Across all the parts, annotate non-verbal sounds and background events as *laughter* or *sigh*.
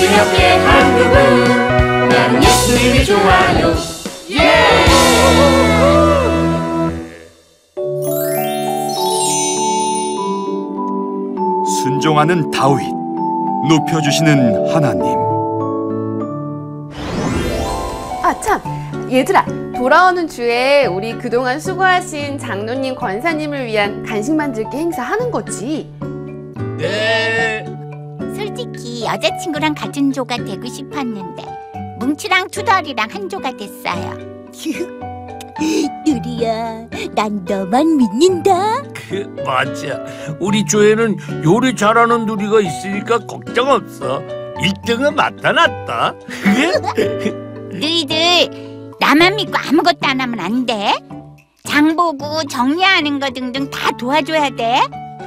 기억해 한국은 나는 예수님이 좋아요 예! 순종하는 다윗 높여주시는 하나님 아, 참. 얘들아, 돌아오는 주에 우리 그동안 수고하신 장로님, 권사님을 위한 간식 만들기 행사 하는 거지. 네. 여자친구랑 같은 조가 되고 싶었는데 뭉치랑 투덜이랑 한 조가 됐어요. 누리야, 난 너만 믿는다. 그 맞아. 우리 조에는 요리 잘하는 누리가 있으니까 걱정 없어. 1등은 나타났다. *laughs* 너희들 나만 믿고 아무것도 안 하면 안 돼. 장 보고 정리하는 거 등등 다 도와줘야 돼.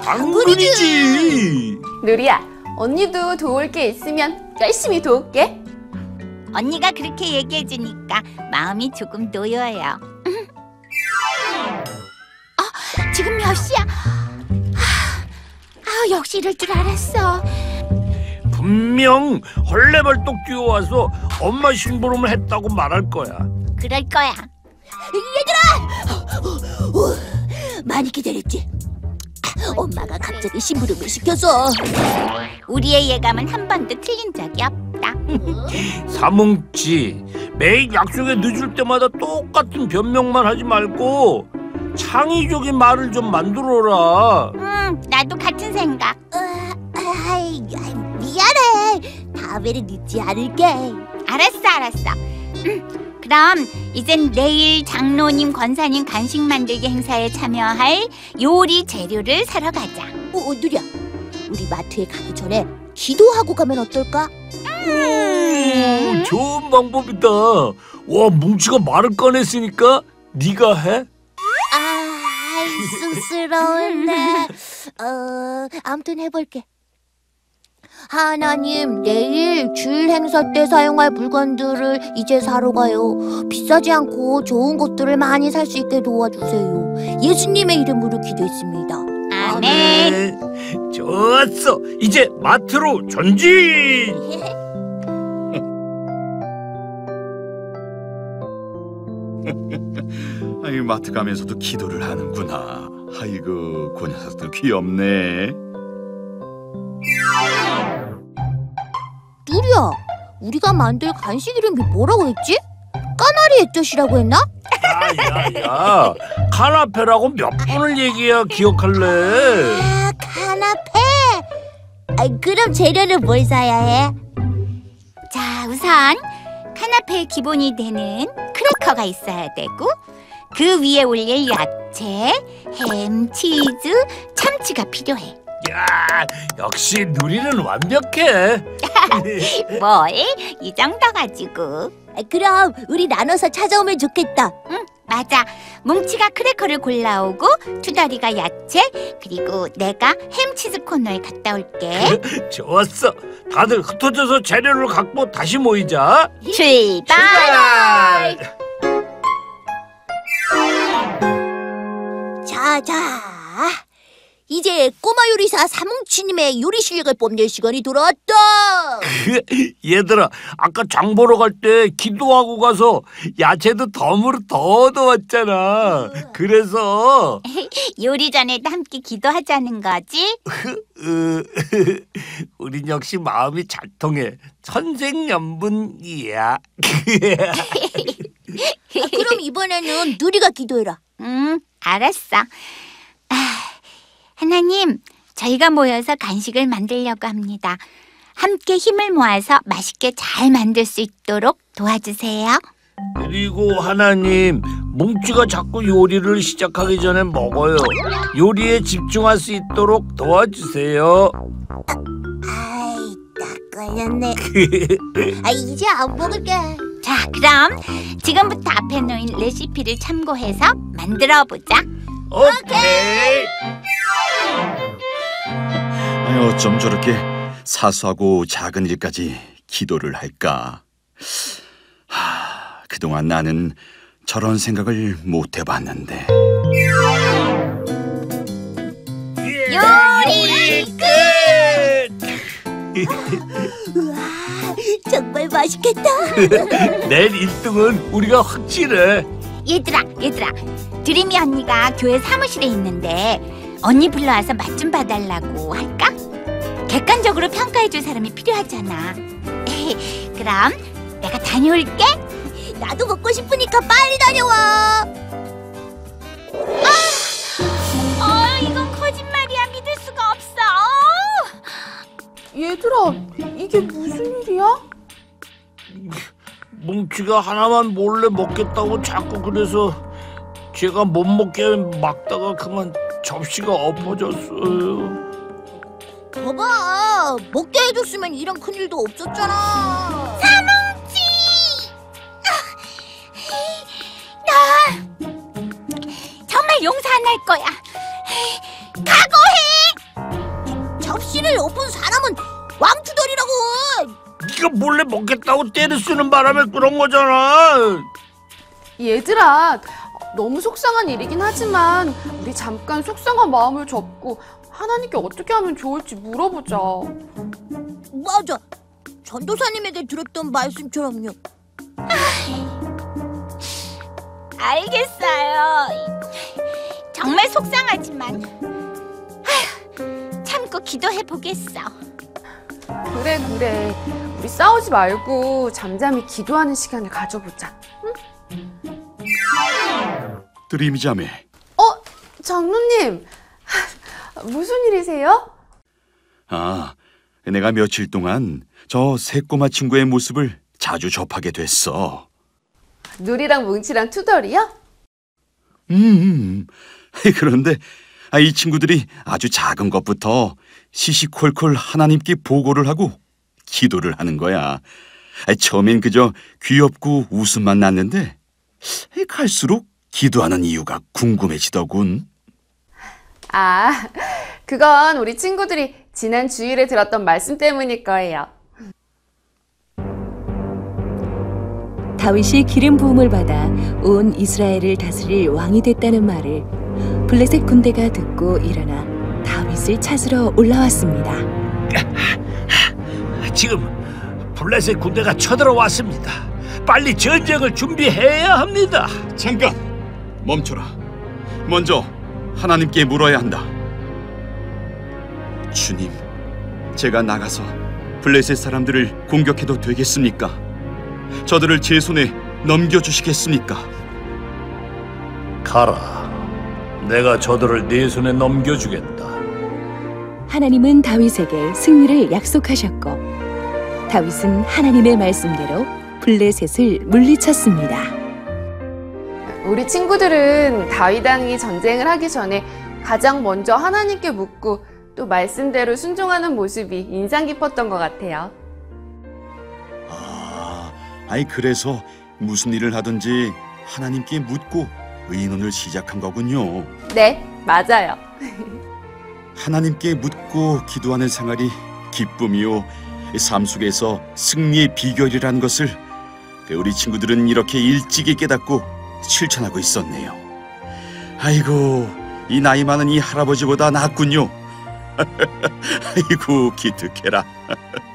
당근이지. 누리야, 언니도 도울 게 있으면 열심히 도울게. 언니가 그렇게 얘기해 주니까 마음이 조금 놓여요. 아, 지금 몇 시야? 아, 아, 역시 이럴 줄 알았어. 분명 헐레벌떡 뛰어와서 엄마 심부름을 했다고 말할 거야. 그럴 거야. 많이 기다렸지? 엄마가 갑자기 심부름을 시켜서 우리의 예감은 한 번도 틀린 적이 없다. *laughs* 사뭉치 매일 약속에 늦을 때마다 똑같은 변명만 하지 말고 창의적인 말을 좀 만들어라. 음, 나도 같은 생각. 아이, 아이, 미안해 다음에는 늦지 않을게 알았어, 알았어. 음, 그럼 이젠 내일 장로님, 권사님 간식 만들기 행사에 참여할 요리 재료를 사러 가자. 어, 누리야 우리 마트에 가기 전에 기도하고 가면 어떨까? 오, 좋은 방법이다. 와, 뭉치가 말을 꺼냈으니까 네가 해? 아 쑥스러운데 *laughs* 어, 아무튼 해볼게 하나님 내일 주일 행사 때 사용할 물건들을 이제 사러 가요 비싸지 않고 좋은 것들을 많이 살 수 있게 도와주세요 예수님의 이름으로 기도했습니다 아멘. 네. 좋았어. 이제 마트로 전진. *laughs* 아이 마트 가면서도 기도를 하는구나 아이고 그 녀석도 귀엽네 누리야 우리가 만들 간식 이름이 뭐라고 했지? 까나리 액젓이라고 했나? 야야야. 카나페라고 몇 번을 얘기해야 기억할래. 아 카나페 아, 그럼 재료는 뭘 사야 해? 자, 우선 카나페의 기본이 되는 크래커가 있어야 되고 그 위에 올릴 야채, 햄, 치즈, 참치가 필요해. 야, 역시 누리는 완벽해. *laughs* *laughs* 뭘? 이 정도 가지고. 아, 그럼 우리 나눠서 찾아오면 좋겠다 응, 맞아. 뭉치가 크래커를 골라오고 투다리가 야채 그리고 내가 햄 치즈 코너에 갔다 올게. *laughs* 좋았어. 다들 흩어져서 재료를 갖고 다시 모이자. 출발. 자 자 이제 꼬마 요리사 사뭉치님의 요리 실력을 뽐낼 시간이 돌아왔다 얘들아, 아까 장 보러 갈 때 기도하고 가서 야채도 덤으로 더 넣었잖아. 그래서 *laughs* 요리 전에도 함께 기도하자는 거지? 으, *laughs* 우린 역시 마음이 잘 통해. 천생연분이야. *laughs* 그럼 이번에는 누리가 기도해라 음, 알았어. 아, 하나님, 저희가 모여서 간식을 만들려고 합니다. 함께 힘을 모아서 맛있게 잘 만들 수 있도록 도와주세요. 그리고 하나님, 뭉치가 자꾸 요리를 시작하기 전에 먹어요. 요리에 집중할 수 있도록 도와주세요. 아이 딱 걸렸네 *laughs* 아 이제 안 먹을게 자, 그럼 지금부터 앞에 놓인 레시피를 참고해서 만들어 보자. 오케이. 아이, 어쩜 저렇게 사소하고 작은 일까지 기도를 할까 하, 그동안 나는 저런 생각을 못 해봤는데 요리 끝. *laughs* 우와 정말 맛있겠다. *laughs* 내일 1등은 우리가 확실해. 얘들아, 얘들아. 드림이 언니가 교회 사무실에 있는데 언니 불러와서 맛 좀 봐달라고 할까? 객관적으로 평가해줄 사람이 필요하잖아. *laughs* 그럼 내가 다녀올게. 나도 먹고 싶으니까 빨리 다녀와. 어, 이건 거짓말이야. 믿을 수가 없어. 얘들아, 이게 무슨 일이야? 뭉치가 하나만 몰래 먹겠다고 자꾸 그래서 제가 못 먹게 막다가 그만 접시가 엎어졌어요. 봐봐, 먹게 해줬으면 이런 큰일도 없었잖아. 정말 용서 안 할 거야. 접시를 엎은 사람은 왕투덜이라고. 네가 몰래 먹겠다고 때를 쓰는 바람에 그런 거잖아. 얘들아, 너무 속상한 일이긴 하지만 우리 잠깐 속상한 마음을 접고 하나님께 어떻게 하면 좋을지 물어보자. 맞아. 전도사님에게 들었던 말씀처럼요. 알겠어요. 정말 속상하지만 아휴, 참고 기도해 보겠어. 그래, 그래. 우리 싸우지 말고 잠잠히 기도하는 시간을 가져보자. 드림이 자매, 어, 장로님. *laughs* 무슨 일이세요? 아, 내가 며칠 동안 저 새 꼬마 친구의 모습을 자주 접하게 됐어. 누리랑 뭉치랑 투덜이요? 음, *laughs* 그런데 아, 이 친구들이 아주 작은 것부터 시시콜콜 하나님께 보고를 하고 기도를 하는 거야. 아, 처음엔 그저 귀엽고 웃음만 났는데 갈수록 기도하는 이유가 궁금해지더군. 아, 그건 우리 친구들이 지난 주일에 들었던 말씀 때문일 거예요. 다윗이 기름 부음을 받아 온 이스라엘을 다스릴 왕이 됐다는 말을 블레셋 군대가 듣고 일어나 다윗을 찾으러 올라왔습니다. *laughs* 지금 블레셋 군대가 쳐들어왔습니다. 빨리 전쟁을 준비해야 합니다. 잠깐 멈춰라. 먼저 하나님께 물어야 한다. 주님, 제가 나가서 블레셋 사람들을 공격해도 되겠습니까? 저들을 제 손에 넘겨주시겠습니까? 가라. 내가 저들을 네 손에 넘겨주겠다. 하나님은 다윗에게 승리를 약속하셨고 다윗은 하나님의 말씀대로 블레셋을 물리쳤습니다. 우리 친구들은 다윗 왕이 전쟁을 하기 전에 가장 먼저 하나님께 묻고 또 말씀대로 순종하는 모습이 인상 깊었던 것 같아요. 아, 아이 그래서 무슨 일을 하든지 하나님께 묻고 의논을 시작한 거군요. 네, 맞아요. *laughs* 하나님께 묻고 기도하는 생활이 기쁨이요 삶 속에서 승리의 비결이라는 것을 우리 친구들은 이렇게 일찍이 깨닫고 실천하고 있었네요. 아이고 이 나이 많은 이 할아버지보다 낫군요. *laughs* 아이고 기특해라. *laughs*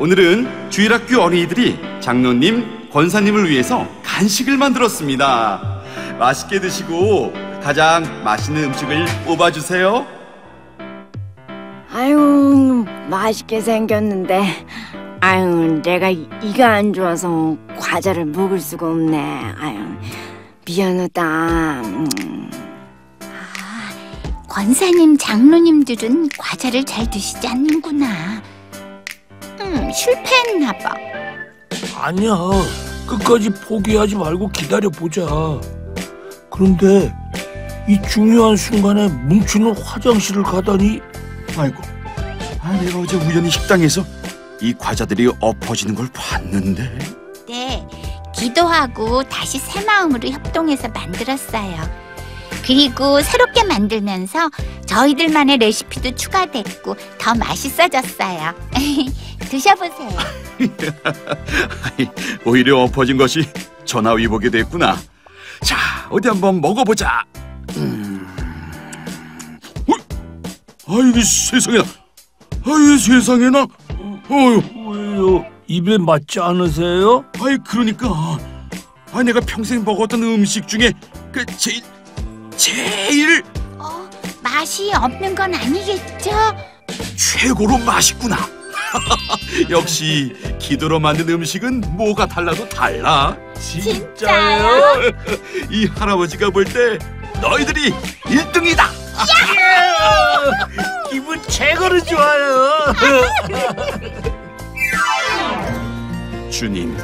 오늘은 주일학교 어린이들이 장로님, 권사님을 위해서 간식을 만들었습니다. 맛있게 드시고 가장 맛있는 음식을 뽑아주세요. 아유 맛있게 생겼는데 아유 내가 이- 이가 안 좋아서 과자를 먹을 수가 없네 아유 미안하다 음. 권사님, 장로님들은 과자를 잘 드시지 않는구나. 음, 실패했나 봐. 아니야. 끝까지 포기하지 말고 기다려 보자. 그런데 이 중요한 순간에 뭉치는 화장실을 가다니 아이고, 아, 내가 어제 우연히 식당에서 이 과자들이 엎어지는 걸 봤는데. 네, 기도하고 다시 새 마음으로 협동해서 만들었어요. 그리고 새롭게 만들면서 저희들만의 레시피도 추가됐고 더 맛있어졌어요. *laughs* 드셔보세요. 아이, 오히려 엎어진 것이 전화위복이 됐구나. 자, 어디 한번 먹어보자. 아, 이게 세상에나. 아, 아이 세상에나. 어휴, 왜요? 입에 맞지 않으세요? 아이 그러니까. 아 내가 평생 먹었던 음식 중에 그 제일 제일 어, 맛이 없는 건 아니겠죠? 최고로 맛있구나. *laughs* 역시 기도로 만든 음식은 뭐가 달라도 달라. 진짜요? *laughs* 이 할아버지가 볼 때 너희들이 1등이다. 기분 최고로 좋아요. 주님,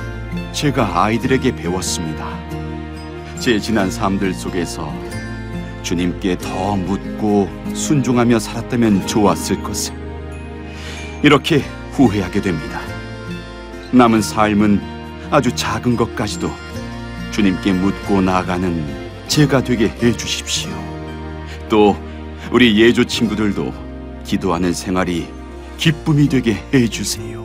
제가 아이들에게 배웠습니다. 제 지난 삶들 속에서 주님께 더 묻고 순종하며 살았다면 좋았을 것을 이렇게 후회하게 됩니다. 남은 삶은 아주 작은 것까지도 주님께 묻고 나아가는 제가 되게 해 주십시오. 또 우리 예조 친구들도 기도하는 생활이 기쁨이 되게 해 주세요.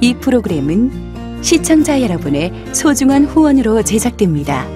이 프로그램은 시청자 여러분의 소중한 후원으로 제작됩니다.